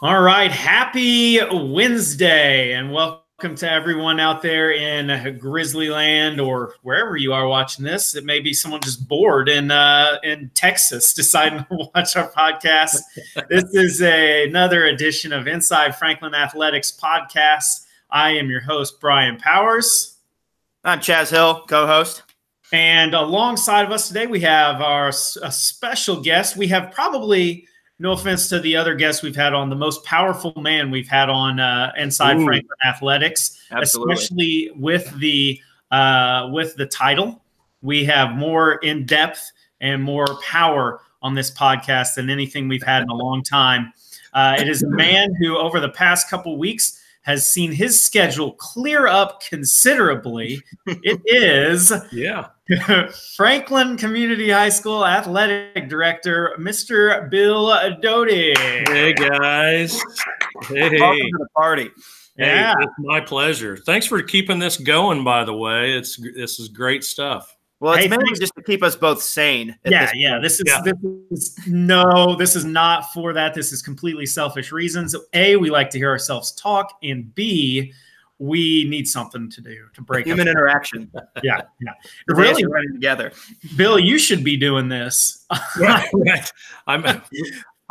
All right. Happy Wednesday and welcome to everyone out there in Grizzly Land or wherever you are watching this. It may be someone just bored in uh, in Texas deciding to watch our podcast. this is a, another edition of Inside Franklin Athletics podcast. I am your host, Brian Powers. I'm Chaz Hill, co-host. And alongside of us today, we have our a special guest. We have probably – no offense to the other guests we've had on, the most powerful man we've had on uh, Inside Ooh, Franklin Athletics, absolutely. especially with the uh, with the title. We have more in depth and more power on this podcast than anything we've had in a long time. Uh, it is a man who, over the past couple weeks, has seen his schedule clear up considerably. it is yeah Franklin Community High School Athletic Director, Mr. Bill Doty. Hey guys. Hey. Welcome to the party. Yeah, hey, it's my pleasure. Thanks for keeping this going. By the way, it's this is great stuff. Well, it's hey, mainly just to keep us both sane. Yeah, this yeah. This is yeah. this is no, this is not for that. This is completely selfish reasons. A, we like to hear ourselves talk, and B, we need something to do to break human up. interaction. Yeah, yeah. really running together. Bill, you should be doing this. right, right. I'm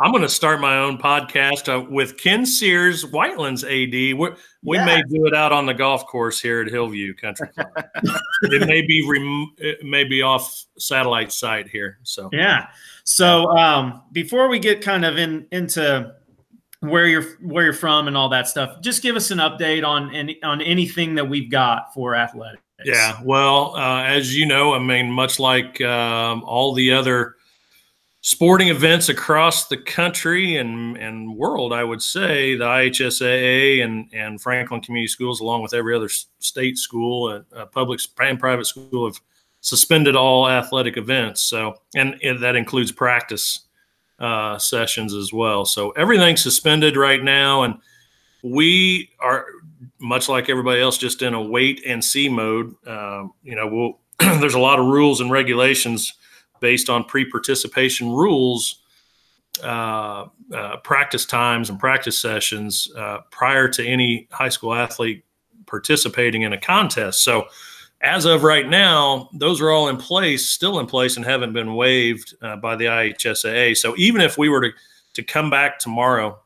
I'm going to start my own podcast uh, with Ken Sears, Whitelands AD. We're, we yes. may do it out on the golf course here at Hillview Country Club. it may be rem- it may be off satellite site here. So yeah. So um, before we get kind of in into where you're where you're from and all that stuff. Just give us an update on any, on anything that we've got for athletics. Yeah, well, uh, as you know, I mean, much like um, all the other sporting events across the country and and world, I would say the IHSAA and and Franklin Community Schools, along with every other state school, and uh, public and private school, have suspended all athletic events. So, and, and that includes practice uh, sessions as well. So everything's suspended right now, and we are much like everybody else, just in a wait and see mode. Um, you know, we'll, there's a lot of rules and regulations based on pre-participation rules, uh, uh, practice times and practice sessions uh, prior to any high school athlete participating in a contest. So as of right now, those are all in place, still in place, and haven't been waived uh, by the IHSAA. So even if we were to, to come back tomorrow,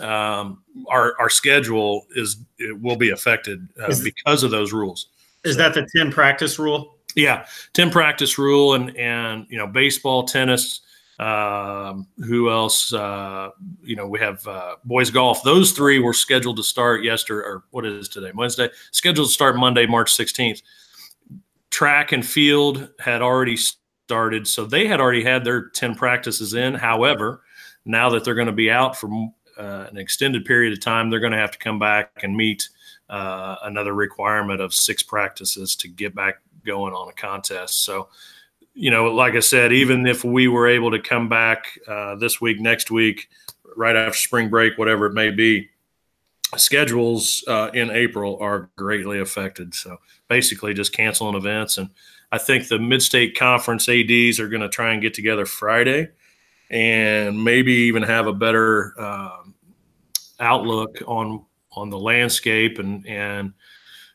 um, our, our schedule is it will be affected uh, is, because of those rules. Is so, that the 10 practice rule? Yeah, 10 practice rule and and you know baseball, tennis, um, who else? Uh, you know, we have uh, boys golf. Those three were scheduled to start yesterday, or what is today? Wednesday. Scheduled to start Monday, March 16th. Track and field had already started, so they had already had their 10 practices in. However, now that they're going to be out for uh, an extended period of time, they're going to have to come back and meet uh, another requirement of six practices to get back going on a contest. So you know, like I said, even if we were able to come back uh, this week, next week, right after spring break, whatever it may be, schedules uh, in April are greatly affected. So basically, just canceling events. And I think the Mid-State Conference ADs are going to try and get together Friday, and maybe even have a better uh, outlook on on the landscape and and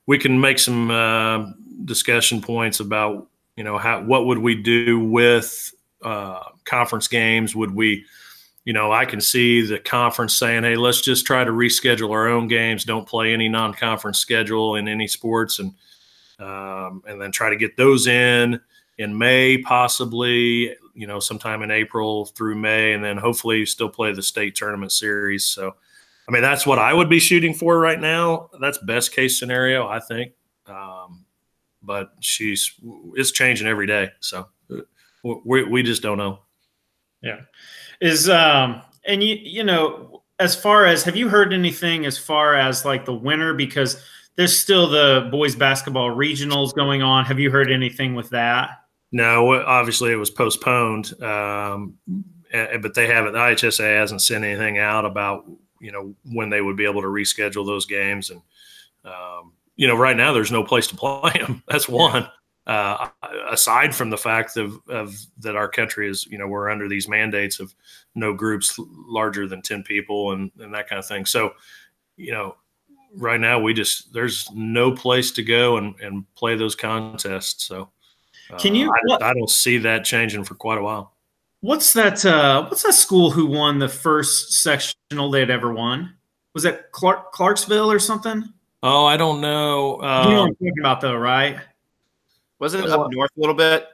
we can make some uh, discussion points about you know how what would we do with uh, conference games? Would we you know i can see the conference saying hey let's just try to reschedule our own games. Don't play any non-conference schedule in any sports and um, and then try to get those in in may possibly you know sometime in april through may and then hopefully still play the state tournament series. So i mean that's what i would be shooting for right now. That's best case scenario i think. Um, but she's it's changing every day. So we we just don't know. Yeah, is um and you you know as far as have you heard anything as far as like the winner because there's still the boys basketball regionals going on. Have you heard anything with that? No, obviously it was postponed, um, but they haven't. The IHSA hasn't sent anything out about you know when they would be able to reschedule those games, and um, you know, right now there's no place to play them. That's one. uh, aside from the fact of, of that our country is, you know, we're under these mandates of no groups larger than 10 people and, and that kind of thing. So, you know, right now we just, there's no place to go and, and play those contests. So uh, can you, I, I, don't see that changing for quite a while. What's that, uh, what's that school who won the first sectional they'd ever won? Was that Clark, Clarksville or something? Oh, I don't know. Um, you know what I'm talking about though, right? Wasn't it up north a little bit?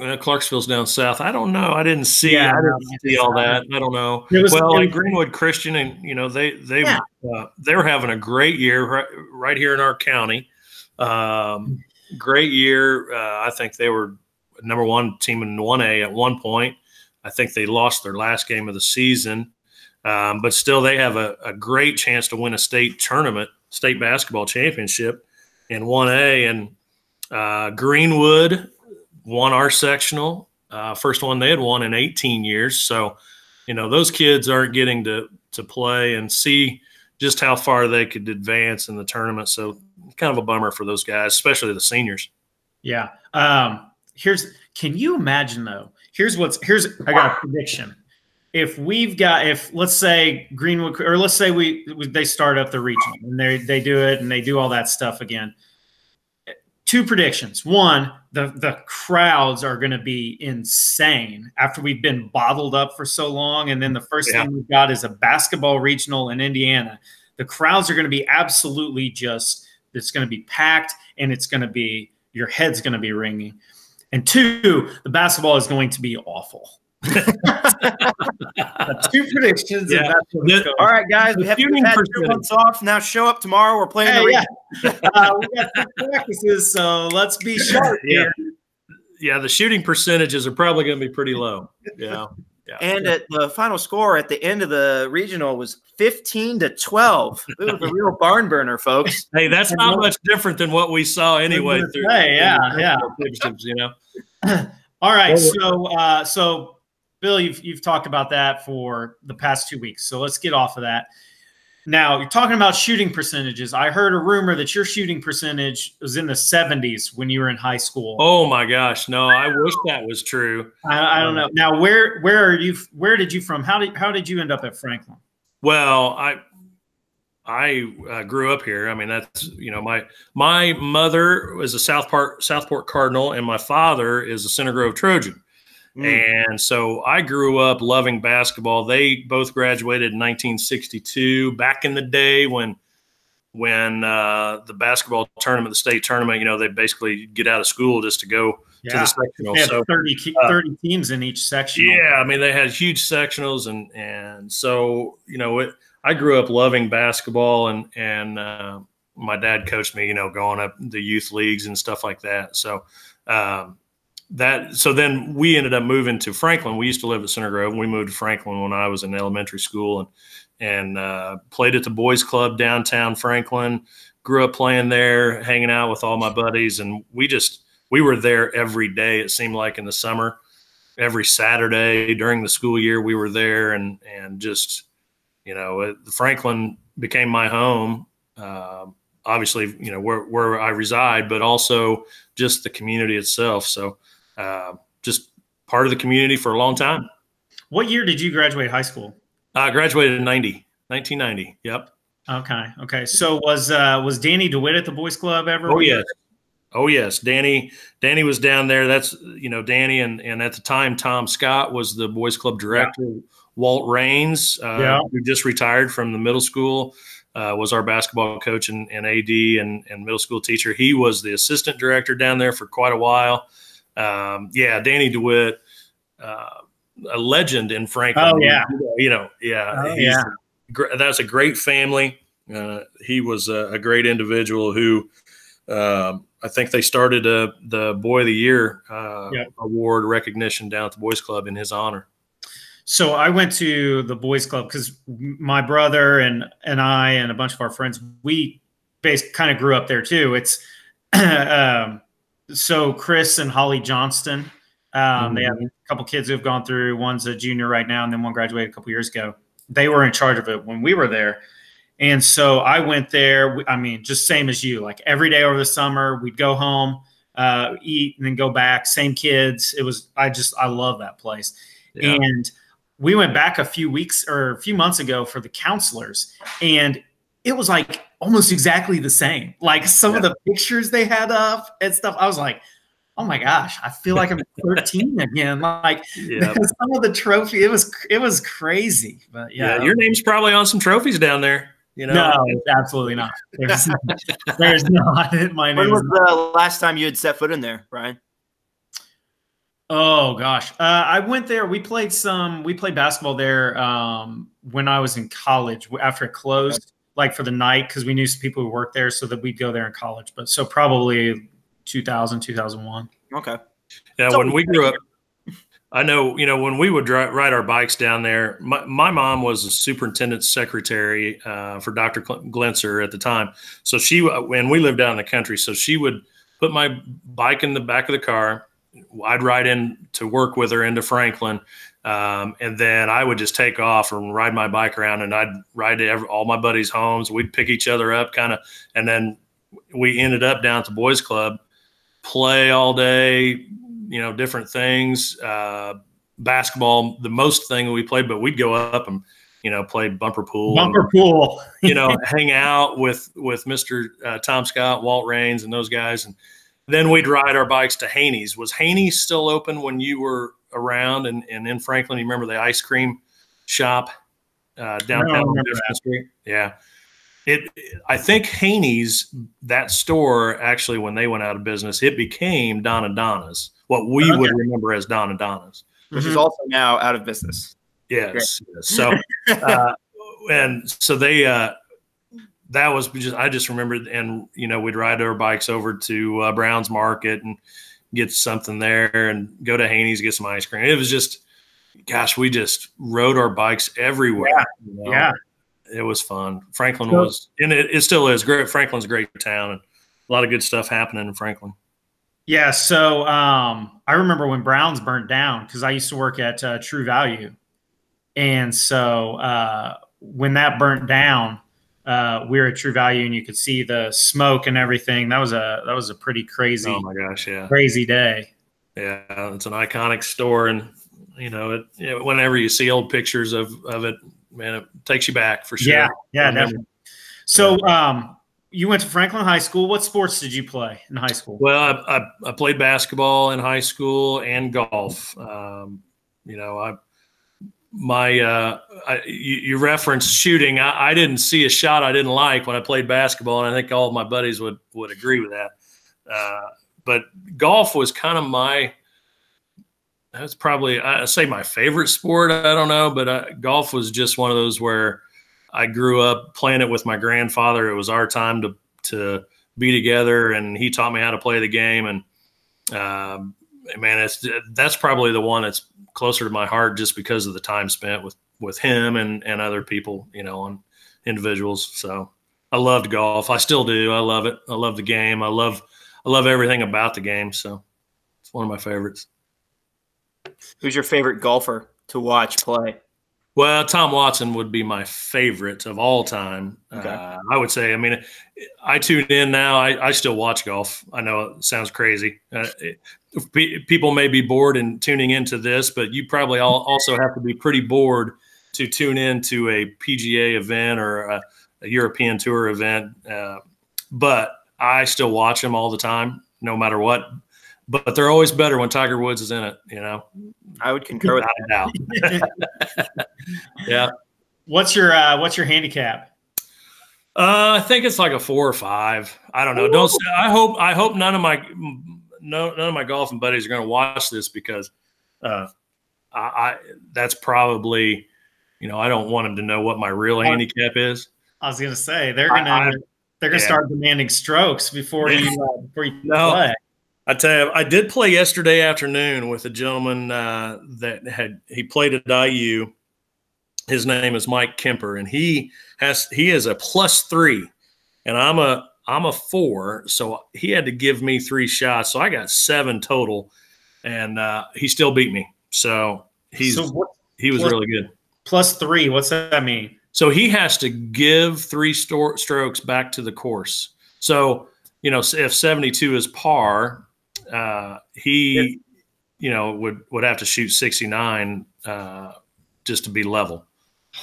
Uh, Clarksville's down south. I don't know. I didn't see. Yeah, I didn't see all that. I don't know. Was, well, like Greenwood Christian, and you know they they yeah. uh, they're having a great year right, right here in our county. Um, great year. Uh, I think they were number one team in one A at one point. I think they lost their last game of the season, um, but still they have a, a great chance to win a state tournament, state basketball championship in one A, and uh, Greenwood won our sectional, uh, first one they had won in 18 years. So, you know, those kids aren't getting to to play and see just how far they could advance in the tournament. So, kind of a bummer for those guys, especially the seniors. Yeah. Um, here's can you imagine though? Here's what's here's I got a prediction. If we've got if let's say Greenwood or let's say we they start up the regional and they they do it and they do all that stuff again two predictions. One, the the crowds are going to be insane after we've been bottled up for so long, and then the first yeah. thing we've got is a basketball regional in Indiana. The crowds are going to be absolutely just. It's going to be packed, and it's going to be your head's going to be ringing. And two, the basketball is going to be awful. two predictions. Yeah. All right, guys, we have two months off. Now show up tomorrow. We're playing hey, the yeah. uh, we got two practices, so let's be sharp yeah. here. Yeah, the shooting percentages are probably going to be pretty low. Yeah. Yeah. And at the final score at the end of the regional was 15 to 12. It was a real barn burner, folks. Hey, that's not much different than what we saw anyway. Through, hey, yeah, yeah. You know. All right, so uh, so Bill, you've, you've talked about that for the past two weeks. So let's get off of that. Now, you're talking about shooting percentages. I heard a rumor that your shooting percentage was in the 70s when you were in high school. Oh my gosh, no! I wish that was true. I, I don't know. Now, where where are you? Where did you from? How did how did you end up at Franklin? Well, I I uh, grew up here. I mean, that's you know my my mother was a Southport Southport Cardinal, and my father is a Center Grove Trojan. Mm. And so I grew up loving basketball. They both graduated in 1962. Back in the day when when uh, the basketball tournament, the state tournament, you know, they basically get out of school just to go yeah. to the sectional. so 30, 30 uh, teams in each section. Yeah, I mean they had huge sectionals, and and so you know it, I grew up loving basketball, and and uh, my dad coached me, you know, going up the youth leagues and stuff like that. So. Um, that so then we ended up moving to Franklin. We used to live at Center Grove. We moved to Franklin when I was in elementary school and and uh, played at the boys club downtown Franklin. Grew up playing there, hanging out with all my buddies, and we just we were there every day. It seemed like in the summer, every Saturday during the school year, we were there, and and just you know, it, Franklin became my home. Uh, obviously, you know where where I reside, but also just the community itself. So uh, just part of the community for a long time. What year did you graduate high school? I graduated in 90, 1990. Yep. Okay. Okay. So was uh, was Danny DeWitt at the boys club ever? Oh yes. Oh yes. Danny Danny was down there. That's you know Danny and and at the time Tom Scott was the boys club director. Yeah. Walt Rains, uh, yeah. who just retired from the middle school, uh, was our basketball coach and, and AD and, and middle school teacher. He was the assistant director down there for quite a while um, yeah, Danny DeWitt, uh, a legend in Franklin. Oh yeah, you know, yeah, oh, yeah. That's a great family. Uh, he was a, a, great individual who um, I think they started a, the Boy of the Year uh, yep. award recognition down at the Boys Club in his honor. So I went to the Boys Club because my brother and and I and a bunch of our friends we basically kind of grew up there too. It's um, so Chris and Holly Johnston, um, mm-hmm. they have mm-hmm. a couple kids who have gone through. One's a junior right now, and then one graduated a couple years ago. They were in charge of it when we were there, and so I went there. I mean, just same as you. Like every day over the summer, we'd go home. uh, eat, and then go back. Same kids. It was I just I love that place. Yeah. And we went back a few weeks or a few months ago for the counselors, and it was like almost exactly the same. Like some of the pictures they had up and stuff. I was like, oh my gosh, I feel like I'm 13 again. Like Yeah. some of the trophy, it was it was crazy. But yeah, yeah, your name's probably on some trophies down there. You know, no, absolutely not. There's, there's not. My name. When was is the last time you had set foot in there, Brian? Oh gosh, uh, I went there. We played some. We played basketball there um, when I was in college. After it closed, like for the night, because we knew some people who worked there, so that we'd go there in college. But so probably 2000, 2001. Okay. Yeah, So- when we grew up, I know, you know, when we would dri ride our bikes down there, my, my mom was a superintendent's secretary uh, for Dr. Gl- Glenser at the time. So she, when we lived out in the country, so she would put my bike in the back of the car. I'd ride in to work with her into Franklin. Um, and then I would just take off and ride my bike around and I'd ride to every, all my buddies' homes. We'd pick each other up kind of, and then we ended up down at the boys club, play all day, you know, different things, uh, basketball, the most thing we played, but we'd go up and, you know, play bumper pool, and, Bumper pool. you know, hang out with, with Mr. Uh, Tom Scott, Walt Raines and those guys. And then we'd ride our bikes to Haney's. Was Haney's still open when you were around and, and in Franklin? You remember the ice cream shop uh, downtown on Jefferson. Street? Yeah. It, I think Haney's, that store actually, when they went out of business, it became Donna Donna's, what we Okay. would remember as Donna Donna's. Which Mhm. is also now out of business. Yes. yes. So, uh, and so they, uh, that was just, I just remembered, and, you know, we'd ride our bikes over to uh, Brown's Market and get something there and go to Haney's, get some ice cream. It was just, gosh, we just rode our bikes everywhere. Yeah. you know? Yeah. It was fun. Franklin So- was, and it, it still is great. Franklin's a great town and a lot of good stuff happening in Franklin. Yeah. So um, I remember when Browns burnt down because I used to work at uh, True Value, and so uh, when that burnt down, uh, we were at True Value, and you could see the smoke and everything. That was a that was a pretty crazy Oh my gosh. Yeah. crazy day. Yeah, it's an iconic store, and you know, it, you know, whenever you see old pictures of of it, man, it takes you back for sure. Yeah, yeah, definitely. So um, you went to Franklin High School. What sports did you play in high school? Well, I, I, I played basketball in high school and golf. Um, you know, I my uh, I, you, you referenced shooting. I, I didn't see a shot I didn't like when I played basketball, and I think all of my buddies would would agree with that. Uh, but golf was kind of my that's probably I say my favorite sport. I don't know, but uh, golf was just one of those where I grew up playing it with my grandfather. It was our time to to be together, and he taught me how to play the game. And um, man, it's that's probably the one that's closer to my heart, just because of the time spent with with him and and other people, you know, and individuals. So I loved golf. I still do. I love it. I love the game. I love I love everything about the game. So it's one of my favorites. Who's your favorite golfer to watch play? Well, Tom Watson would be my favorite of all time. Okay. Uh, I would say. I mean, I tune in now. I, I still watch golf. I know it sounds crazy. Uh, it, people may be bored in tuning into this, but you probably all also have to be pretty bored to tune in to a PGA event or a, a European Tour event. Uh, but I still watch them all the time, no matter what. But they're always better when Tiger Woods is in it. You know, I would concur with without a doubt. yeah. What's your uh, what's your handicap? Uh, I think it's like a four or five. I don't know. Don't. I hope. I hope none of my no none of my golfing buddies are going to watch this because, uh, I, I that's probably, you know, I don't want them to know what my real handicap is. I was gonna say they're going to they're gonna yeah. start demanding strokes before you uh, before you No. play. I tell you, I did play yesterday afternoon with a gentleman uh, that had he played at IU. His name is Mike Kemper, and he has he is a plus three, and I'm a I'm a four, so he had to give me three shots, so I got seven total, and uh, he still beat me. So he's so what, he was what- really good. plus three. What's that mean? So he has to give three sto- strokes back to the course. So, you know, if 72 is par, uh, he, you know, would would have to shoot 69 uh, just to be level.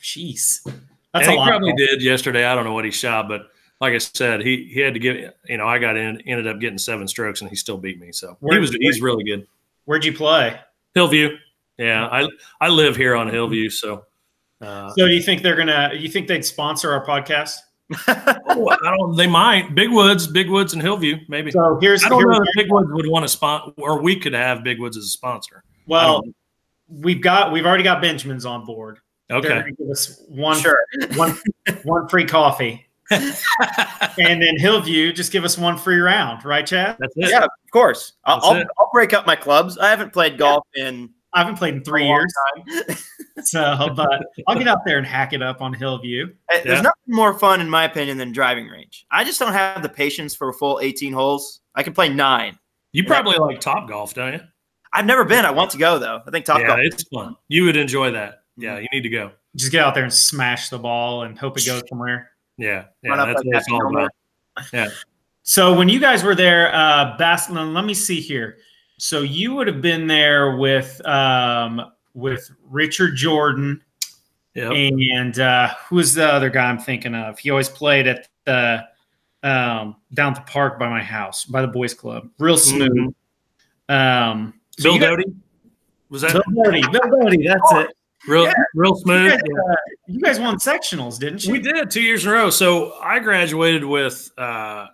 Jeez, that's and a he lot. He probably did yesterday. I don't know what he shot, but like I said, he he had to get. You know, I got in, ended up getting seven strokes, and he still beat me. So Where, he was he's really good. Where'd you play? Hillview. Yeah, I I live here on Hillview, so. Uh, so do you think they're gonna? You think they'd sponsor our podcast? oh, I don't. They might. Big Woods, Big Woods, and Hillview, maybe. So here's. I don't here's know if Big Woods would want to sponsor, or we could have Big Woods as a sponsor. Well, we've got we've already got Benjamin's on board. Okay. Give us one sure. one one free coffee. and then Hillview, just give us one free round, right, Chad? That's it. Yeah, of course. I'll, I'll, I'll, break up my clubs. I haven't played golf yeah. in. I haven't played in three years. so, but I'll get out there and hack it up on Hillview. There's yeah. nothing more fun, in my opinion, than driving range. I just don't have the patience for a full 18 holes. I can play nine. You probably like Top Golf, don't you? I've never been. I want to go though. I think Top yeah, Golf. it's fun. You would enjoy that. Yeah, mm-hmm. you need to go. Just get out there and smash the ball and hope it goes somewhere. Yeah, yeah, that's what it's all about. Yeah. So when you guys were there, uh, Bass, let me see here. So you would have been there with um, with Richard Jordan, yep. and uh, who's the other guy I'm thinking of? He always played at the um, down at the park by my house, by the boys' club. Real smooth. Mm-hmm. Um, so Bill Doty. Was that Bill Doty? Bill Doty. That's oh, it. Real, yeah. real smooth. You guys, uh, you guys, won sectionals, didn't you? We did two years in a row. So I graduated with uh,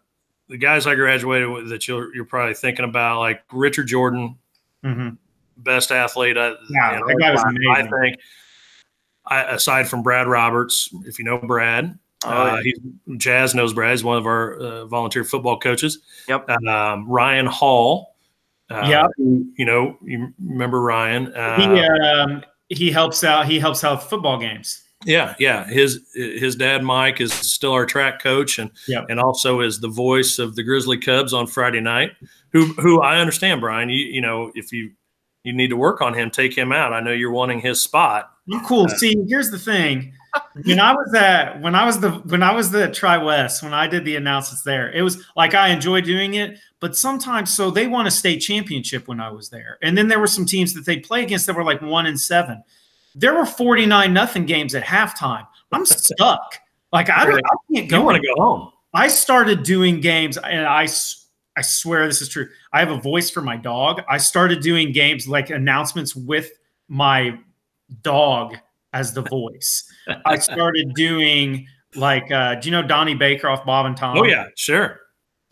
the guys I graduated with that you're, you're probably thinking about, like Richard Jordan, mm-hmm. best athlete. I, yeah, you know, that was amazing. I think. I, aside from Brad Roberts, if you know Brad, oh, uh, he's Chaz knows Brad. He's one of our uh, volunteer football coaches. Yep. Um, Ryan Hall. Uh, yeah. You know, you remember Ryan. he, um, he helps out. He helps out football games. Yeah, yeah. His his dad Mike is still our track coach, and yep. and also is the voice of the Grizzly Cubs on Friday night. Who who I understand, Brian. You you know if you you need to work on him, take him out. I know you're wanting his spot. Cool. Uh, See, here's the thing. When I was at when I was the when I was the Tri West when I did the announcements there, it was like I enjoyed doing it, but sometimes so they won a state championship when I was there, and then there were some teams that they play against that were like one and seven. There were forty nine nothing games at halftime. I'm stuck. Like I, don't, I can't go. You want to go home? I started doing games, and I I swear this is true. I have a voice for my dog. I started doing games like announcements with my dog as the voice. I started doing like, uh, do you know Donnie Baker off Bob and Tom? Oh yeah, sure.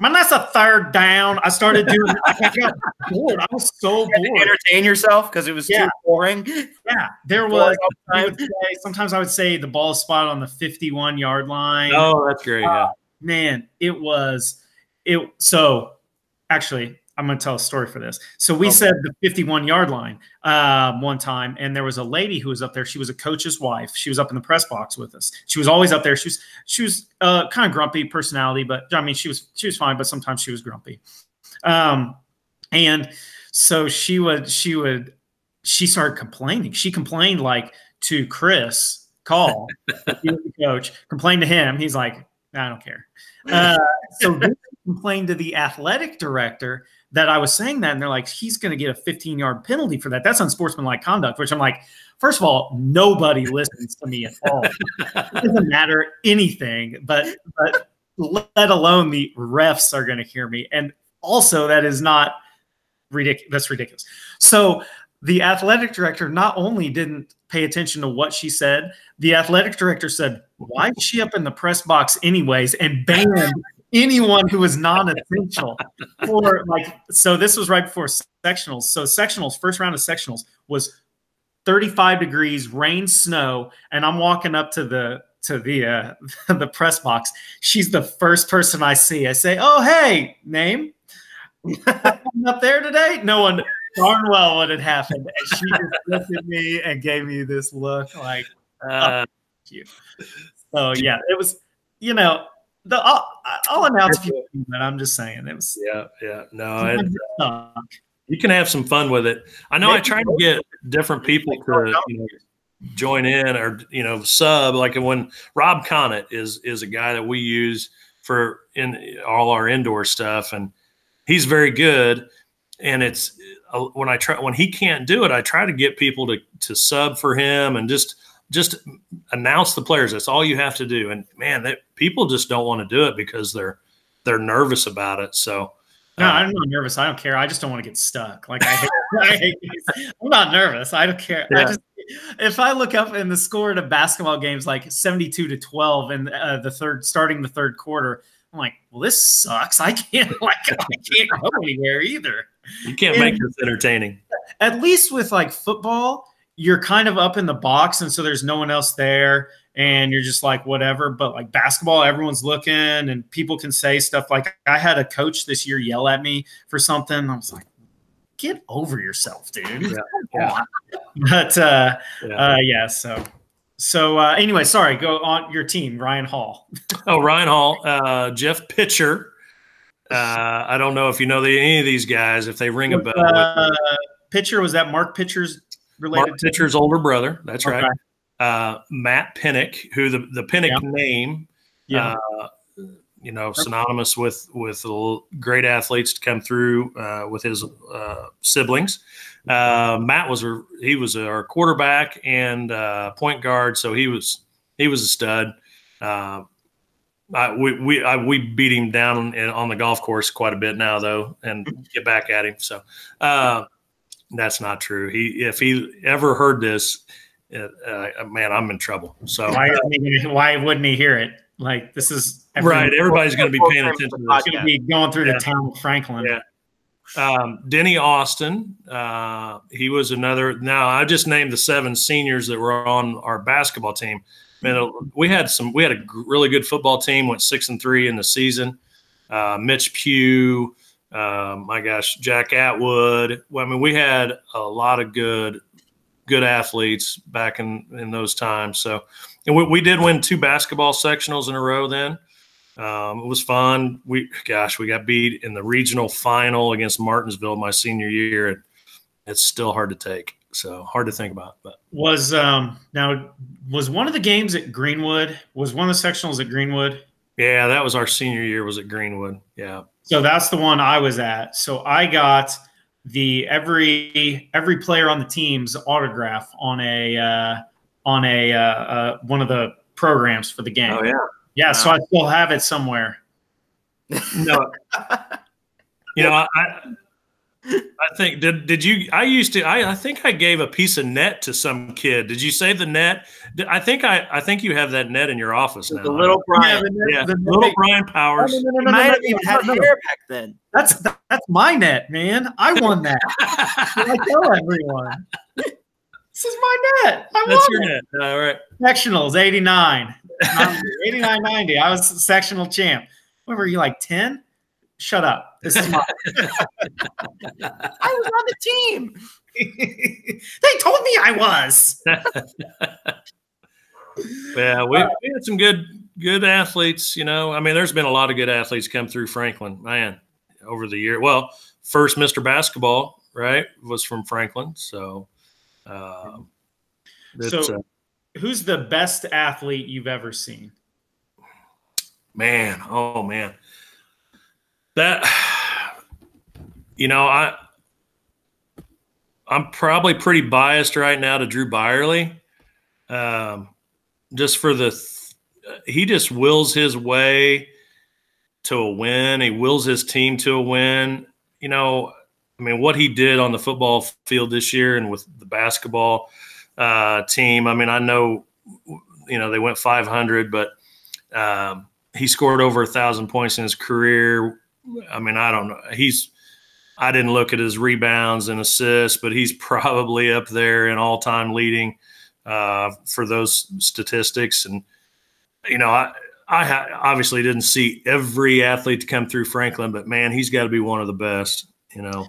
Man, that's a third down. I started doing. I got bored. I was so bored. entertain yourself because it was yeah. too boring. Yeah, there was. I would say, sometimes I would say the ball spot on the fifty-one yard line. Oh, that's great. Uh, yeah, man, it was. It so actually I'm going to tell a story for this. So we okay. said the 51 yard line um, one time, and there was a lady who was up there. She was a coach's wife. She was up in the press box with us. She was always up there. She was she was uh, kind of grumpy personality, but I mean she was she was fine, but sometimes she was grumpy. Um, and so she would she would she started complaining. She complained like to Chris Call, the coach, complained to him. He's like, I don't care. Uh, so complained to the athletic director that I was saying that, and they're like, he's going to get a 15 yard penalty for that. That's unsportsmanlike conduct, which I'm like, first of all, nobody listens to me at all. it doesn't matter anything, but but let alone the refs are going to hear me. And also, that is not ridiculous. That's ridiculous. So the athletic director not only didn't pay attention to what she said, the athletic director said, "Why is she up in the press box anyways?" and banned anyone who was non-essential for like so this was right before sectionals. So sectionals first round of sectionals was 35 degrees rain snow and i'm walking up to the to the uh the press box. She's the first person i see. I say oh hey name. Up there today? No one darn well what had happened. And she just looked at me and gave me this look like uh, you. So yeah it was you know the I'll, I'll announce few but I'm just saying it was. Yeah, yeah, no, it, uh, you can have some fun with it. I know Maybe I try to get different people to you know, join in or you know sub. Like when Rob Connett is is a guy that we use for in all our indoor stuff, and he's very good, and it's uh, when I try when he can't do it, I try to get people to to sub for him and just just announce the players. That's all you have to do. And man, that people just don't want to do it because they're they're nervous about it. So no, um, I'm not nervous. I don't care. I just don't want to get stuck. Like I, hate, I hate I'm not nervous. I don't care. Yeah. I just if I look up in the score of basketball games like 72 to 12 in uh, the third starting the third quarter, I'm like, well, this sucks. I can't like I can't go anywhere either. You can't and make this entertaining. At least with like football, you're kind of up in the box, and so there's no one else there, and you're just like whatever. But like basketball, everyone's looking, and people can say stuff like, "I had a coach this year yell at me for something." I was like, "Get over yourself, dude." Yeah, yeah. But uh, yeah. Uh, yeah, so so uh, anyway, sorry. Go on your team, Ryan Hall. oh, Ryan Hall, uh, Jeff Pitcher. Uh, I don't know if you know the, any of these guys. If they ring a bell. Uh, Pitcher was that Mark Pitcher's related Mark Pitcher's older brother. That's okay. right. Uh, Matt Pinnock, who the the Pinnock yeah. name, yeah. Uh, you know, synonymous with with great athletes to come through uh, with his uh, siblings. Uh, Matt was a, he was our quarterback and uh, point guard, so he was he was a stud. Uh, I, we we I, we beat him down in, on the golf course quite a bit now though, and get back at him. So uh, that's not true. He if he ever heard this, uh, uh, man, I'm in trouble. So why, why wouldn't he hear it? Like this is right. Everybody's going to be paying attention. To this. Going to be going through yeah. the town of Franklin. Yeah. Um, Denny Austin, uh, he was another. Now I just named the seven seniors that were on our basketball team. Man, we had some. We had a really good football team. Went six and three in the season. Uh, Mitch Pugh, uh, my gosh, Jack Atwood. Well, I mean, we had a lot of good, good athletes back in in those times. So, and we, we did win two basketball sectionals in a row then. Um, it was fun. We, gosh, we got beat in the regional final against Martinsville my senior year. And it's still hard to take. So hard to think about. But was um now was one of the games at Greenwood? Was one of the sectionals at Greenwood? Yeah, that was our senior year. Was at Greenwood. Yeah. So that's the one I was at. So I got the every every player on the team's autograph on a uh, on a uh, uh, one of the programs for the game. Oh yeah. Yeah, so I still have it somewhere. No, you know, I, I think did did you? I used to. I, I think I gave a piece of net to some kid. Did you save the net? I think I I think you have that net in your office now. The little Brian, yeah, yeah. little Brian Powers. No, no, no, no, no, even had hair back then. That's that's my net, man. I won that. I tell everyone. This is my net. I That's your it. net. All right. Sectionals, 89. 89 90. I was sectional champ. What were you like 10? Shut up. This is my I was on the team. they told me I was. yeah, we, uh, we had some good good athletes, you know. I mean, there's been a lot of good athletes come through Franklin, man, over the year. Well, first Mr. Basketball, right, was from Franklin. So um, so uh, who's the best athlete you've ever seen? Man, oh man. That you know, I I'm probably pretty biased right now to Drew Byerly. Um, just for the he just wills his way to a win. He wills his team to a win. You know, I mean, what he did on the football field this year and with the basketball uh, team. I mean, I know, you know, they went 500, but um, he scored over a thousand points in his career. I mean, I don't know. He's, I didn't look at his rebounds and assists, but he's probably up there in all time leading uh, for those statistics. And, you know, I, I obviously didn't see every athlete to come through Franklin, but man, he's got to be one of the best, you know.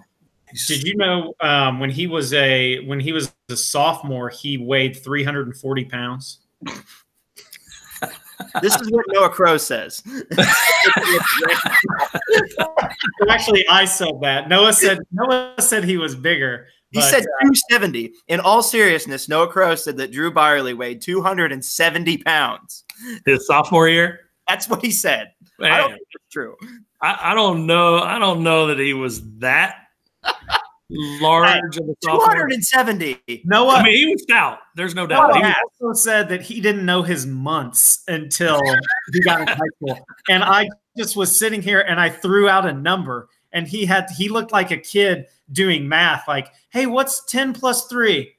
Did you know um, when he was a when he was a sophomore, he weighed 340 pounds? This is what Noah Crow says. Actually, I said that. Noah said Noah said he was bigger. He but, said uh, 270. In all seriousness, Noah Crow said that Drew Byerly weighed 270 pounds. His sophomore year? That's what he said. Man, I don't think it's true. I, I don't know. I don't know that he was that large of a sophomore. 270. Noah, I mean, he was stout. There's no doubt. Noah He was- also said that he didn't know his months until he got in high school. And I just was sitting here and I threw out a number and he had he looked like a kid doing math like, "Hey, what's 10 plus 3?"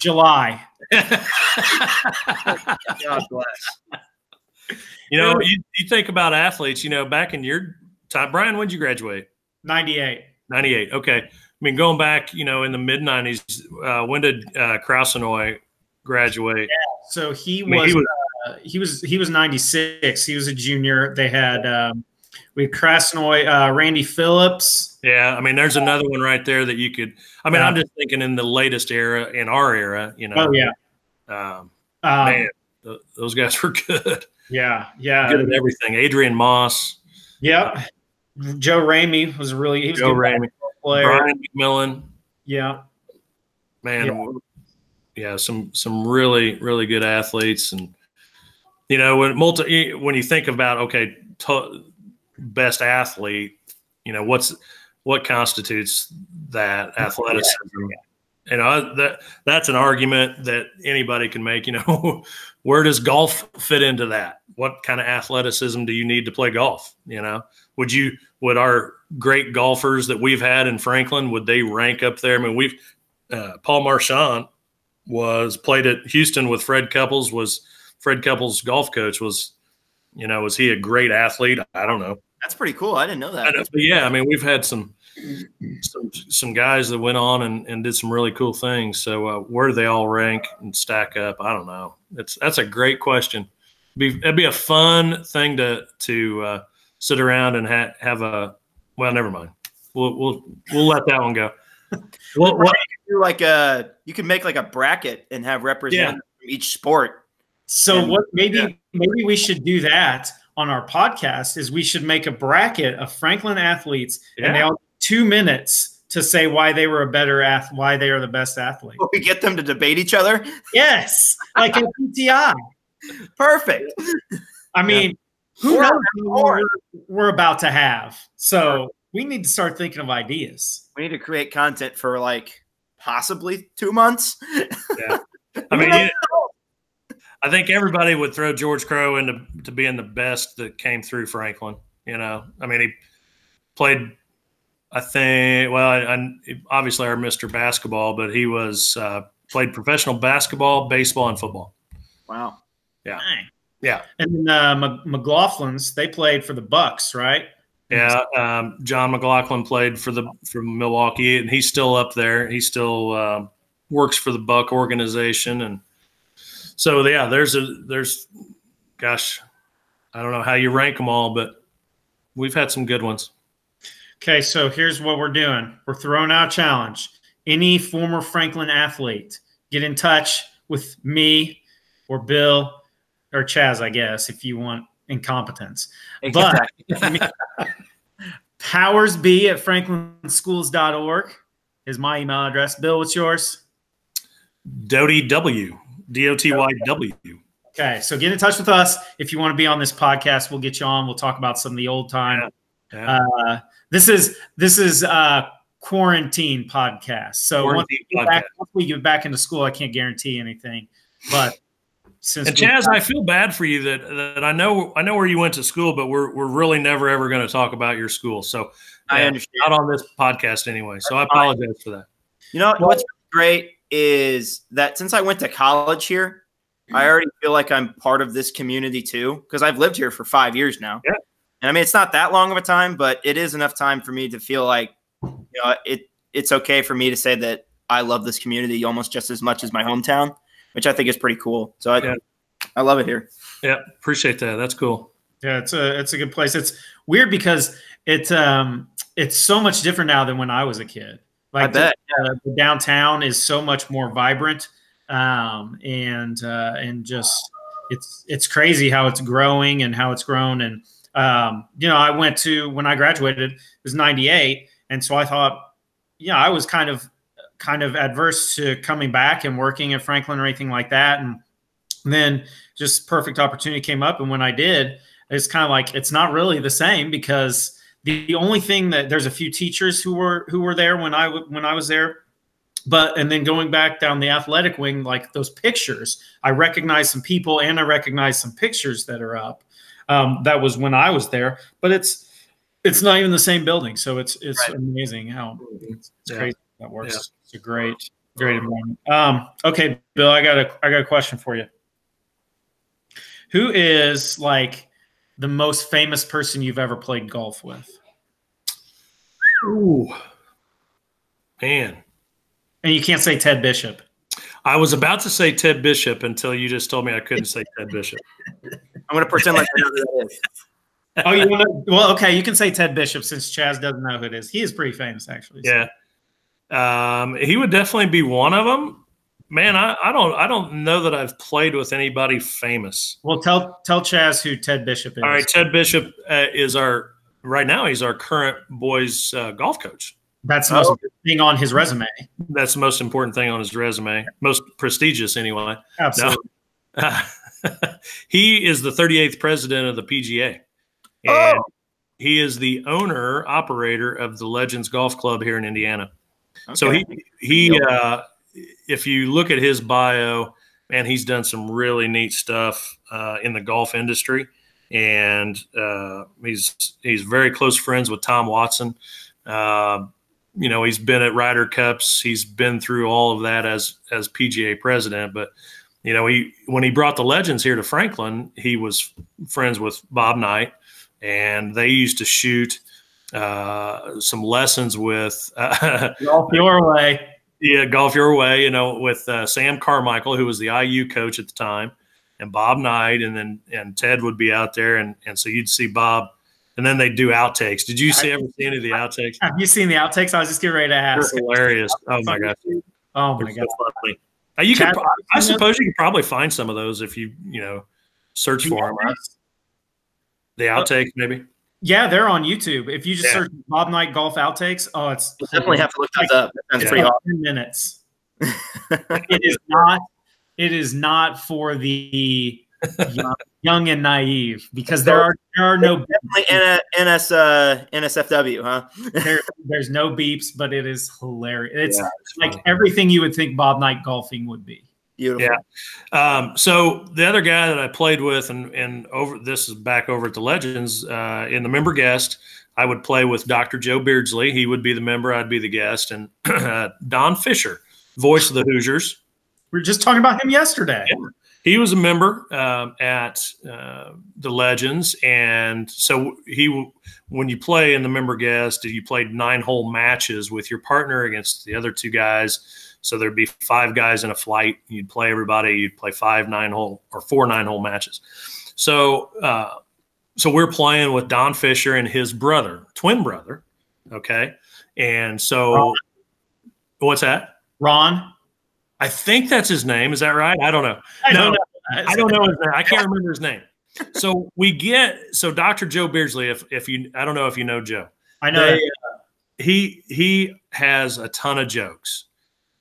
July. God bless. you know, you, you think about athletes. You know, back in your time, Brian, when did you graduate? 98. 98. Okay. I mean, going back, you know, in the mid 90s, uh, when did uh, Krasnoy graduate? So he I mean, was, he was uh, he was he was 96. He was a junior. They had um, we had Krasnoy, uh, Randy Phillips. yeah. I mean, there's another one right there that you could. I mean, Yeah. I'm just thinking in the latest era, in our era, you know. Oh yeah. Um, Um, man, th- those guys were good. yeah, yeah. good at everything. Adrian Moss, Yep. Joe Ramey was really he was a Joe Ramey, player. Brian McMillan. Yeah. man yeah. some some really really good athletes and you know when multi when you think about okay to, best athlete you know what's what constitutes that athleticism you know that that's an argument that anybody can make you know where does golf fit into that what kind of athleticism do you need to play golf you know would you would our great golfers that we've had in franklin would they rank up there i mean we've uh, Paul Marchand was played at Houston with Fred Couples. Was Fred Couples golf coach? Was you know was he a great athlete? I don't know. That's pretty cool. I didn't know I that. know, yeah, I mean we've had some some some guys that went on and, and did some really cool things. So uh, where do they all rank and stack up? I don't know. It's that's a great question. Be it'd be a fun thing to to uh, sit around and ha- have a well, never mind. We'll we'll we'll let that one go. What, what, Do like a you could make like a bracket and have representatives from each sport. So And- what maybe yeah. maybe we should do that on our podcast is we should make a bracket of Franklin athletes and they all two minutes to say why they were a better ath why they are the best athlete. We get them to debate each other. Yes, like a PTI. Perfect. I mean, who Or- knows what we're, we're about to have? So we need to start thinking of ideas. We need to create content for like possibly two months. yeah, I mean, you- I think everybody would throw George Crowe into to being the best that came through Franklin. You know, I mean, he played. I think. Well, I, I obviously our Mister Basketball, but he was uh, played professional basketball, baseball, and football. Wow. Yeah. Dang. Yeah, And then uh, McGlocklin's they played for the Bucks, right? yeah. Um, Jon McGlocklin played for the from Milwaukee, and he's still up there. He still uh, works for the Buck organization, and so yeah. There's a there's, gosh, I don't know how you rank them all, but we've had some good ones. Okay, so here's what we're doing. We're throwing out a challenge. Any former Franklin athlete, get in touch with me or Bill or Chaz, I guess, if you want incompetence. But powersb at franklinschools.org is my email address. Bill, what's yours? Doty W, D O T Y W. Okay, so get in touch with us if you want to be on this podcast. We'll get you on. We'll talk about some of the old time. Yeah. Uh, this is this is uh, quarantine podcast. So once we, get back, once we get back into school, I can't guarantee anything. But since And we- Chaz, I feel bad for you that that I know I know where you went to school, but we're we're really never ever going to talk about your school. So I yeah, understand. not on this podcast anyway. So I apologize for that. You know what's great is that since I went to college here, I already feel like I'm part of this community too because I've lived here for five years now. Yeah. And I mean, it's not that long of a time, but it is enough time for me to feel like, you know, it it's okay for me to say that I love this community almost just as much as my hometown, which I think is pretty cool. So I, Yeah. I love it here. Yeah, appreciate that. That's cool. yeah, it's a it's a good place. It's weird because it's um it's so much different now than when I was a kid. Like I bet. the, the downtown is so much more vibrant, um, and uh, and just it's it's crazy how it's growing and how it's grown. And um, you know, I went to when I graduated it was '98, and so I thought, yeah, I was kind of kind of adverse to coming back and working at Franklin or anything like that. And then just perfect opportunity came up, and when I did, it's kind of like it's not really the same because the only thing that there's a few teachers who were who were there when I when I was there but and then going back down the athletic wing like those pictures i recognize some people and i recognize some pictures that are up um, that was when i was there but it's it's not even the same building so it's it's right. amazing how it's, it's yeah. crazy that works yeah. it's a great great environment um, okay bill i got a i got a question for you who is like the most famous person you've ever played golf with Ooh, man and you can't say Ted Bishop. I was about to say Ted Bishop until you just told me I couldn't say Ted Bishop. I'm going to pretend like I know who that is. oh, you want to? Well, okay, you can say Ted Bishop since Chaz doesn't know who it is. He is pretty famous, actually. So. Yeah, um, he would definitely be one of them. Man, I, I don't I don't know that I've played with anybody famous. Well, tell tell Chaz who Ted Bishop is. All right, Ted Bishop uh, is our right now. He's our current boys uh, golf coach. That's the most oh. thing on his resume. That's the most important thing on his resume. Most prestigious, anyway. Absolutely. No. he is the 38th president of the PGA. And oh. he is the owner, operator of the Legends Golf Club here in Indiana. Okay. So he he uh, if you look at his bio, man, he's done some really neat stuff uh, in the golf industry, and uh, he's he's very close friends with Tom Watson. Uh, you know he's been at Ryder Cups. He's been through all of that as as PGA president. But you know he when he brought the legends here to Franklin, he was friends with Bob Knight, and they used to shoot uh, some lessons with uh, golf your way. Yeah, golf your way. You know, with uh, Sam Carmichael, who was the IU coach at the time, and Bob Knight, and then and Ted would be out there, and and so you'd see Bob and then they do outtakes. Did you see ever see any of the outtakes? Have you seen the outtakes? I was just getting ready to ask. They're hilarious. Oh my god. Oh my god. So Uh, you could, I suppose, you could probably find some of those if you, you know, search for them. Right? The uh, outtakes, maybe. Yeah, they're on YouTube. If you just yeah. search Bob Knight golf outtakes, oh, it's you definitely have to look those up. That's yeah. pretty awesome. minutes. it is not. It is not for the young, young and naive because there are there are no definitely NS uh, NSFW, huh? there, there's no beeps, but it is hilarious. It's, yeah, it's like everything you would think Bob Knight golfing would be. Beautiful. Yeah. Um, so the other guy that I played with, and and over this is back over at the Legends uh, in the member guest. I would play with Dr. Joe Beardsley. He would be the member. I'd be the guest, and Don Fisher, voice of the Hoosiers. We were just talking about him yesterday. Yeah he was a member um, at uh, the Legends, and so he when you play in the member guest, you played nine hole matches with your partner against the other two guys. So there'd be five guys in a flight. You'd play everybody. You'd play five nine hole or four nine hole matches. So uh, so we're playing with Don Fisher and his brother, twin brother. Okay, and so Ron. what's that? Ron. I think that's his name. Is that right? I don't know. I no, don't know. I don't know his name. I can't remember his name. So we get so Dr. Joe Beardsley. If if you, I don't know if you know Joe. I know. They, uh, he he has a ton of jokes,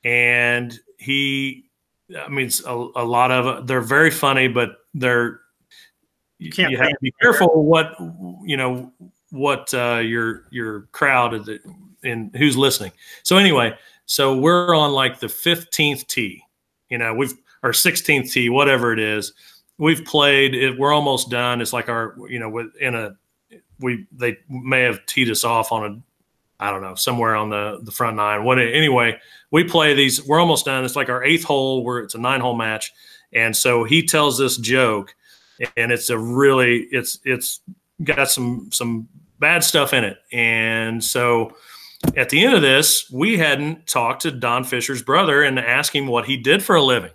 and he, I mean, a, a lot of they're very funny, but they're you, can't you have to be careful what you know what uh, your your crowd is and who's listening. So anyway, so we're on like the 15th tee. You know, we've our 16th tee, whatever it is. We've played it. We're almost done. It's like our, you know, in a, we, they may have teed us off on a, I don't know, somewhere on the, the front nine. What, anyway, we play these, we're almost done. It's like our eighth hole where it's a nine hole match. And so he tells this joke and it's a really, it's, it's got some, some bad stuff in it. And so, at the end of this, we hadn't talked to Don Fisher's brother and asked him what he did for a living.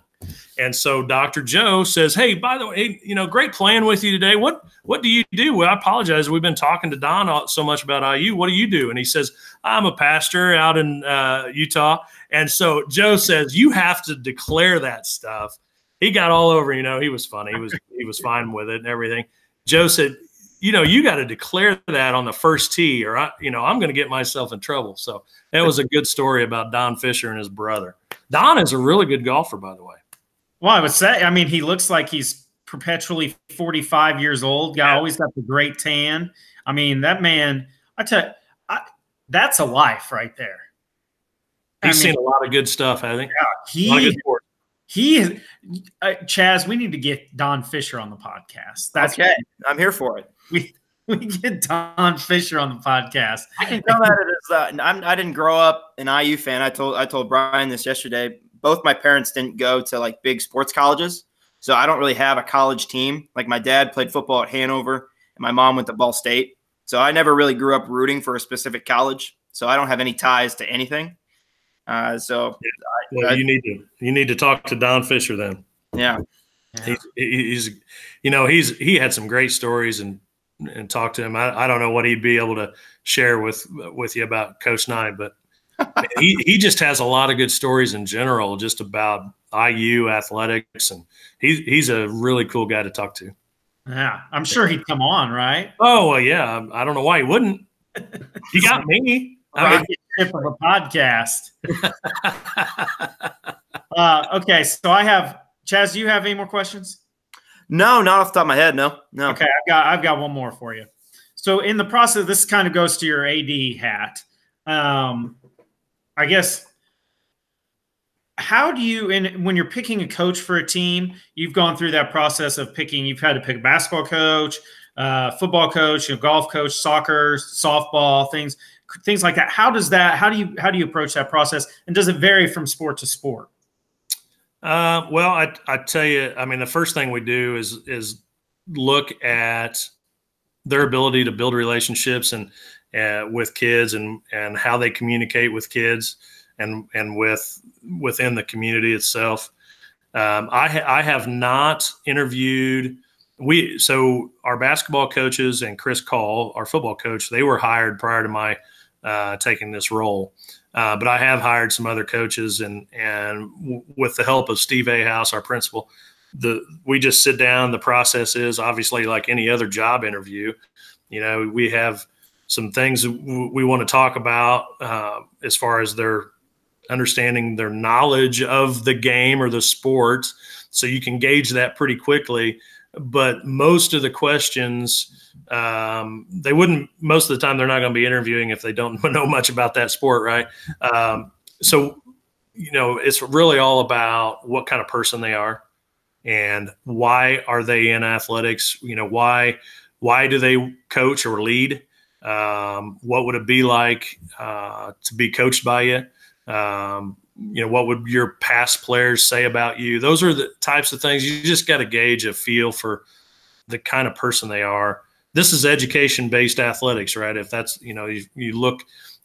And so Dr. Joe says, "Hey, by the way, you know, great playing with you today. What what do you do?" Well, I apologize. We've been talking to Don so much about IU. What do you do? And he says, "I'm a pastor out in uh, Utah." And so Joe says, "You have to declare that stuff." He got all over. You know, he was funny. He was he was fine with it and everything. Joe said, you know, you got to declare that on the first tee, or I, you know, I'm going to get myself in trouble. So that was a good story about Don Fisher and his brother. Don is a really good golfer, by the way. Well, I would say, I mean, he looks like he's perpetually 45 years old. Guy yeah. always got the great tan. I mean, that man, I tell you, I, that's a life right there. He's I mean, seen a lot of good stuff, I think. Yeah, he, he, uh, Chaz, we need to get Don Fisher on the podcast. That's okay. I'm here for it. We, we get Don Fisher on the podcast. I can tell that it is. Uh, I'm, I didn't grow up an IU fan. I told I told Brian this yesterday. Both my parents didn't go to like big sports colleges, so I don't really have a college team. Like my dad played football at Hanover, and my mom went to Ball State. So I never really grew up rooting for a specific college. So I don't have any ties to anything. Uh, so yeah. well, I, you need to you need to talk to Don Fisher then. Yeah. He's, he's, you know, he's he had some great stories and and talk to him. I, I don't know what he'd be able to share with with you about Coach Knight, but he he just has a lot of good stories in general, just about IU athletics, and he's he's a really cool guy to talk to. Yeah, I'm sure he'd come on, right? Oh well, yeah. I don't know why he wouldn't. He got me. I mean, tip of a podcast. uh, okay, so I have Chaz. Do you have any more questions? No, not off the top of my head. No, no. Okay, I've got I've got one more for you. So in the process, this kind of goes to your AD hat. Um, I guess how do you and when you're picking a coach for a team, you've gone through that process of picking. You've had to pick a basketball coach, uh, football coach, golf coach, soccer, softball, things things like that. How does that? How do you how do you approach that process? And does it vary from sport to sport? Uh, well, I I tell you, I mean, the first thing we do is is look at their ability to build relationships and uh, with kids and and how they communicate with kids and and with within the community itself. Um, I ha- I have not interviewed we so our basketball coaches and Chris Call, our football coach, they were hired prior to my uh, taking this role. Uh, but I have hired some other coaches, and and w- with the help of Steve A. House, our principal, the we just sit down. The process is obviously like any other job interview. You know, we have some things w- we want to talk about uh, as far as their understanding their knowledge of the game or the sport, so you can gauge that pretty quickly. But most of the questions um, they wouldn't most of the time they're not going to be interviewing if they don't know much about that sport right? Um, so you know it's really all about what kind of person they are and why are they in athletics? You know why why do they coach or lead? Um, what would it be like uh, to be coached by you? Um, you know what would your past players say about you? Those are the types of things you just got to gauge a feel for the kind of person they are this is education based athletics, right? If that's you know you, you look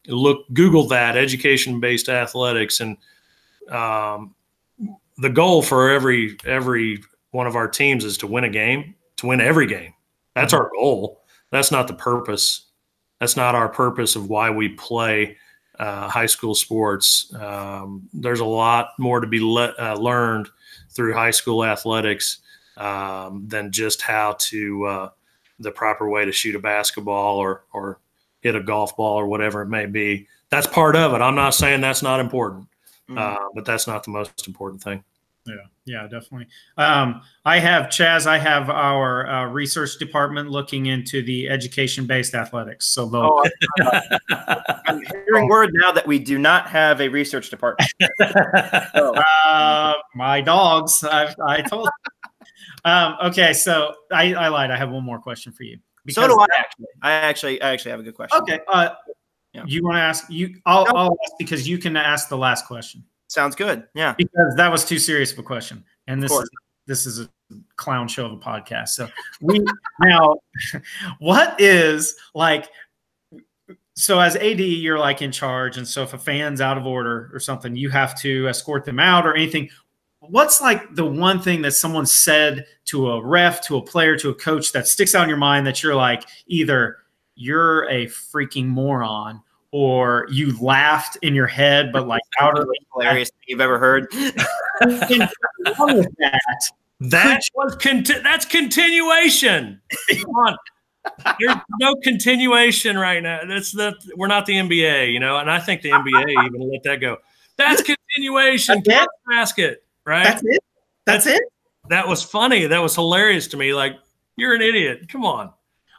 look Google that education based athletics, and um, the goal for every every one of our teams is to win a game, to win every game. That's our goal. That's not the purpose. That's not our purpose of why we play uh, high school sports. Um, there's a lot more to be le- uh, learned through high school athletics um, than just how to uh, the proper way to shoot a basketball or or hit a golf ball or whatever it may be. That's part of it. I'm not saying that's not important, mm-hmm. uh, but that's not the most important thing. Yeah, yeah, definitely. Um, I have Chaz. I have our uh, research department looking into the education-based athletics. So, oh, I'm hearing word now that we do not have a research department. so. uh, my dogs. I, I told. Um, okay, so I, I lied. I have one more question for you. So do I actually. I actually I actually have a good question. Okay. Uh, yeah. You want to ask you? I'll, no. I'll ask because you can ask the last question. Sounds good. Yeah. Because that was too serious of a question, and this is this is a clown show of a podcast. So we now, what is like? So as AD, you're like in charge, and so if a fan's out of order or something, you have to escort them out or anything what's like the one thing that someone said to a ref, to a player, to a coach that sticks out in your mind that you're like either you're a freaking moron or you laughed in your head, but like outwardly hilarious thing you've ever heard. that that was conti- that's continuation. Come on. There's no continuation right now. That's the we're not the NBA, you know, and I think the NBA even let that go. That's continuation. That's basket right? That's it. That's it. That was funny. That was hilarious to me. Like, you're an idiot. Come on.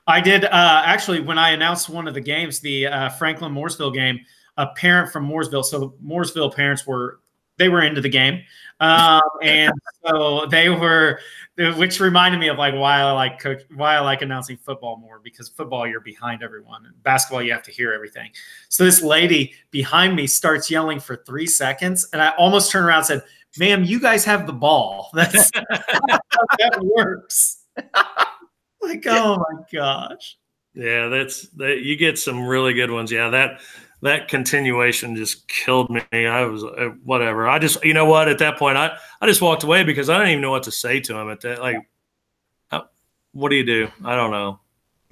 I did uh, actually when I announced one of the games, the uh, Franklin Mooresville game. A parent from Mooresville, so Mooresville parents were they were into the game, um, and so they were, which reminded me of like why I like coach, why I like announcing football more because football you're behind everyone, and basketball you have to hear everything. So this lady behind me starts yelling for three seconds, and I almost turned around and said, "Ma'am, you guys have the ball. That's that works." like, oh my gosh. Yeah, that's that. You get some really good ones. Yeah, that that continuation just killed me. I was uh, whatever. I just, you know what? At that point, I I just walked away because I didn't even know what to say to him. At that, like, how, what do you do? I don't know.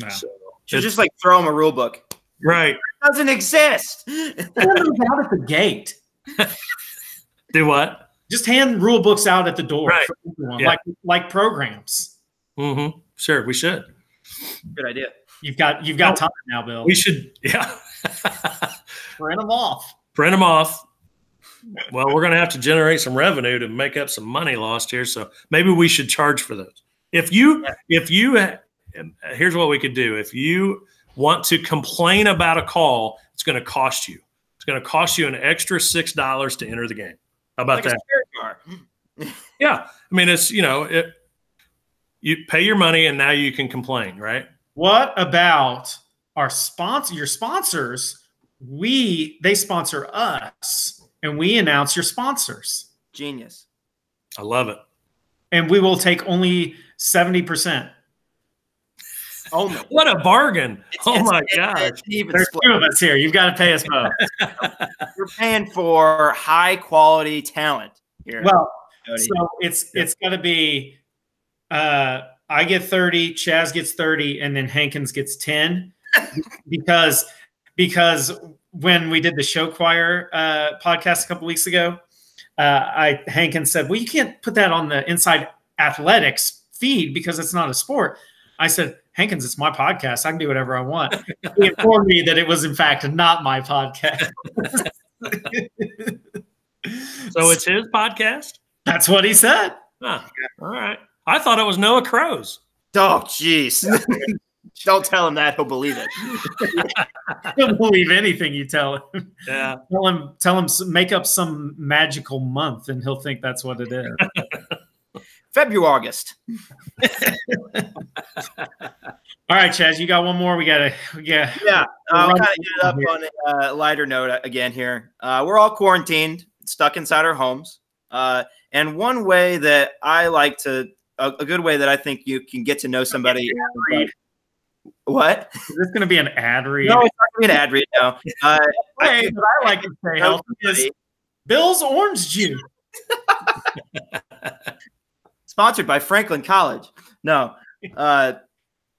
No. So, just like throw him a rule book. Right. It doesn't exist. out at the gate. do what? Just hand rule books out at the door. Right. Yeah. Like like programs. Mm-hmm. Sure, we should. Good idea. You've got you've got oh, time now, Bill. We should, yeah. Print them off. Print them off. Well, we're going to have to generate some revenue to make up some money lost here. So maybe we should charge for those. If you, if you, here's what we could do. If you want to complain about a call, it's going to cost you. It's going to cost you an extra six dollars to enter the game. How about like that? Yeah, I mean it's you know it. You pay your money and now you can complain, right? What about our sponsor? Your sponsors we they sponsor us and we announce your sponsors. Genius. I love it. And we will take only 70%. Oh, what a bargain. It's, oh it's, my it's, gosh. There's split. two of us here. You've got to pay us both. You're paying for high quality talent here. Well, so it's it's got to be uh I get 30, Chaz gets 30 and then Hankins gets 10 because because when we did the show choir uh, podcast a couple weeks ago, uh, I Hankins said, "Well, you can't put that on the Inside Athletics feed because it's not a sport." I said, "Hankins, it's my podcast. I can do whatever I want." he informed me that it was in fact not my podcast. so it's his podcast. That's what he said. Huh. All right. I thought it was Noah Crow's. Oh, jeez. Don't tell him that; he'll believe it. he'll believe anything you tell him. Yeah. Tell him, tell him, make up some magical month, and he'll think that's what it is. February, August. All right, Chaz, you got one more. We gotta, yeah, yeah. I'll kind of get it up on a uh, lighter note uh, again here. Uh, we're all quarantined, stuck inside our homes, uh, and one way that I like to, a, a, good way that I think you can get to know somebody. What? Is this going to be an ad read? No, it's not going to be an ad read. No. Uh, I, I like to say healthy is Bill's Orange Juice. Sponsored by Franklin College. No. Uh,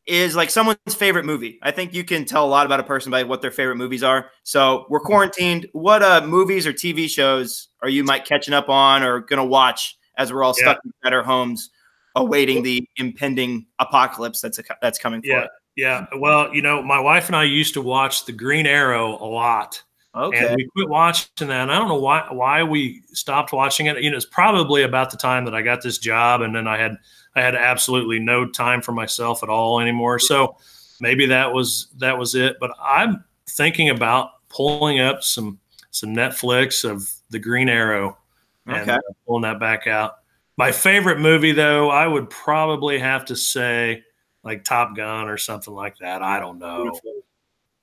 is like someone's favorite movie. I think you can tell a lot about a person by what their favorite movies are. So we're quarantined. What uh, movies or TV shows are you might catching up on or going to watch as we're all stuck yeah. in our homes, awaiting the impending apocalypse that's a, that's coming yeah. Yeah. Well, you know, my wife and I used to watch The Green Arrow a lot. Okay. And we quit watching that. And I don't know why why we stopped watching it. You know, it's probably about the time that I got this job and then I had I had absolutely no time for myself at all anymore. So maybe that was that was it. But I'm thinking about pulling up some some Netflix of The Green Arrow and okay. Uh, pulling that back out. My favorite movie though, I would probably have to say like Top Gun or something like that. I don't know. Beautiful.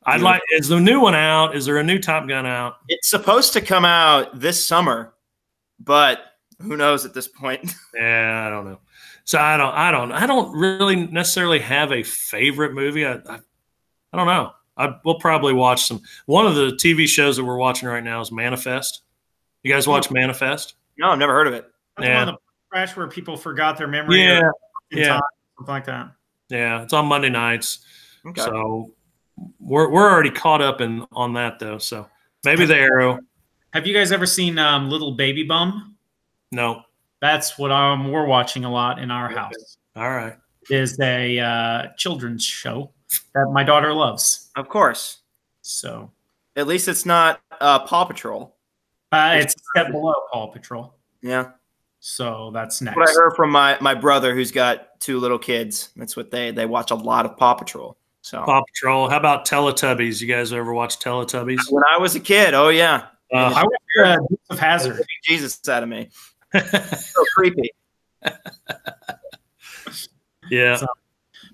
I'd Beautiful. like. Is the new one out? Is there a new Top Gun out? It's supposed to come out this summer, but who knows at this point? yeah, I don't know. So I don't. I don't. I don't really necessarily have a favorite movie. I. I, I don't know. I we'll probably watch some. One of the TV shows that we're watching right now is Manifest. You guys watch Manifest? No, I've never heard of it. That's yeah. one of the crash where people forgot their memory. Yeah, yeah, time, something like that. Yeah, it's on Monday nights. Okay. So we're we're already caught up in on that though. So maybe the arrow. Have you guys ever seen um, Little Baby Bum? No. That's what um, we're watching a lot in our house. All right. Is a uh, children's show that my daughter loves. Of course. So. At least it's not uh, Paw Patrol. Uh, it's a step below Paw Patrol. Yeah. So that's next. What I heard from my my brother who's got two little kids. That's what they they watch a lot of Paw Patrol. So Paw Patrol. How about Teletubbies? You guys ever watch Teletubbies? when I was a kid, oh yeah, Uh, I watched uh, Dukes of Hazzard. Jesus out of me. So creepy. yeah. So-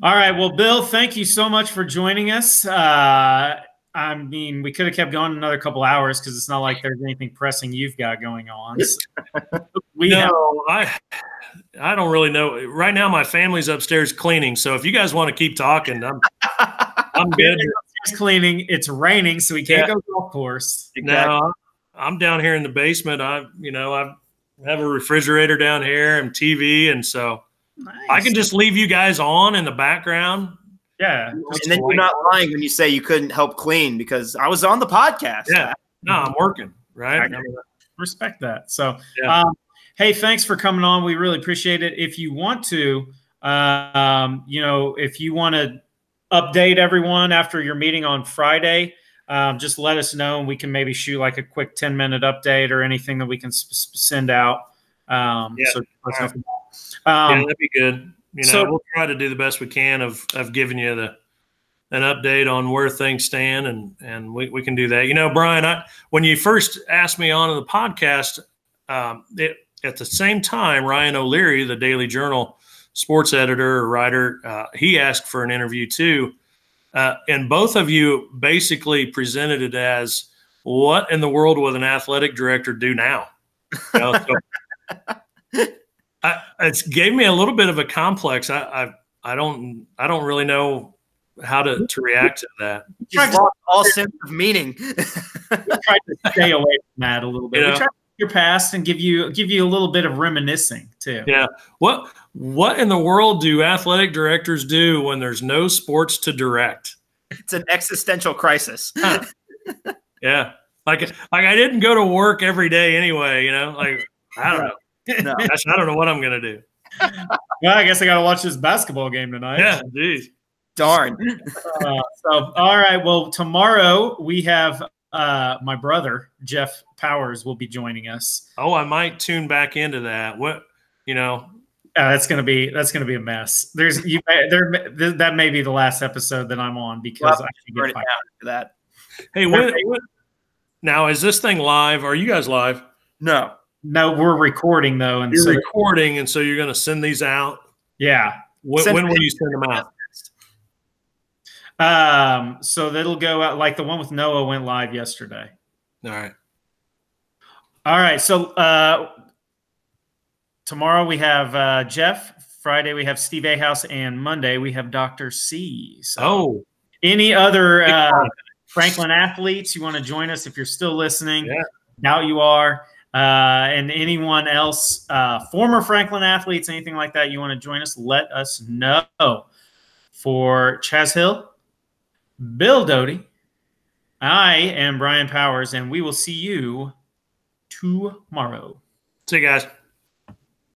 All right. Well, Bill, thank you so much for joining us. Uh, I mean, we could have kept going another couple hours because it's not like there's anything pressing you've got going on. So we have, I I don't really know. Right now, my family's upstairs cleaning. So if you guys want to keep talking, I'm I'm good. it's cleaning. It's raining, so we can't Yeah. go golf course. No, I'm down here in the basement. I you know I have a refrigerator down here and TV, and so I can just leave you guys on in the background. yeah. And then you're not lying when you say you couldn't help clean because I was on the podcast. Yeah. No, I'm working. Right. I I respect that. So, Yeah. um, hey, thanks for coming on. We really appreciate it. If you want to, um, you know, if you want to update everyone after your meeting on Friday, um, just let us know and we can maybe shoot like a quick 10 minute update or anything that we can s- send out. Um, Yeah. so let us know for that. yeah, Um, that'd be good. You know, so- we'll try to do the best we can of of giving you the an update on where things stand, and and we, we can do that. You know, Brian, I when you first asked me on the podcast, um, it, at the same time, Ryan O'Leary, the Daily Journal sports editor or writer, uh, he asked for an interview too, uh, and both of you basically presented it as what in the world would an athletic director do now? You know, so I, it's gave me a little bit of a complex. I, I I don't I don't really know how to, to react to that. Just lost all sense of meaning. we tried to stay away from that a little bit. Yeah. We tried to your past and give you give you a little bit of reminiscing too. Yeah. What what in the world do athletic directors do when there's no sports to direct? it's an existential crisis. Yeah. Like like I didn't go to work every day anyway, you know? Like I don't know. No. Gosh, I don't know what I'm gonna do. Well, I guess I got to watch this basketball game tonight. Yeah, geez. Darn. Uh, so, all right. Well, tomorrow we have uh, my brother Jeff Powers will be joining us. Oh, I might tune back into that. What you know, Uh, that's gonna be that's gonna be a mess. There's you there th- that may be the last episode that I'm on because Well, I should Burn get it fired. down for that. hey, when, when- now is this thing live? Are you guys live? No. No, we're recording though, and You're so recording, and so you're going to send these out. yeah. When, when will you send them out? Um, so that'll go out like the one with Noah went live yesterday. All right. All right. So uh, tomorrow we have uh, Jeff. Friday we have Steve A House, and Monday we have Doctor C. So Oh, any other uh. Franklin athletes you want to join us if you're still listening? Yeah. Doubt you are. Uh, and anyone else, uh, former Franklin athletes, anything like that, you want to join us? Let us know. For Chaz Hill, Bill Doty, I am Brian Powers, and we will see you tomorrow. see you guys.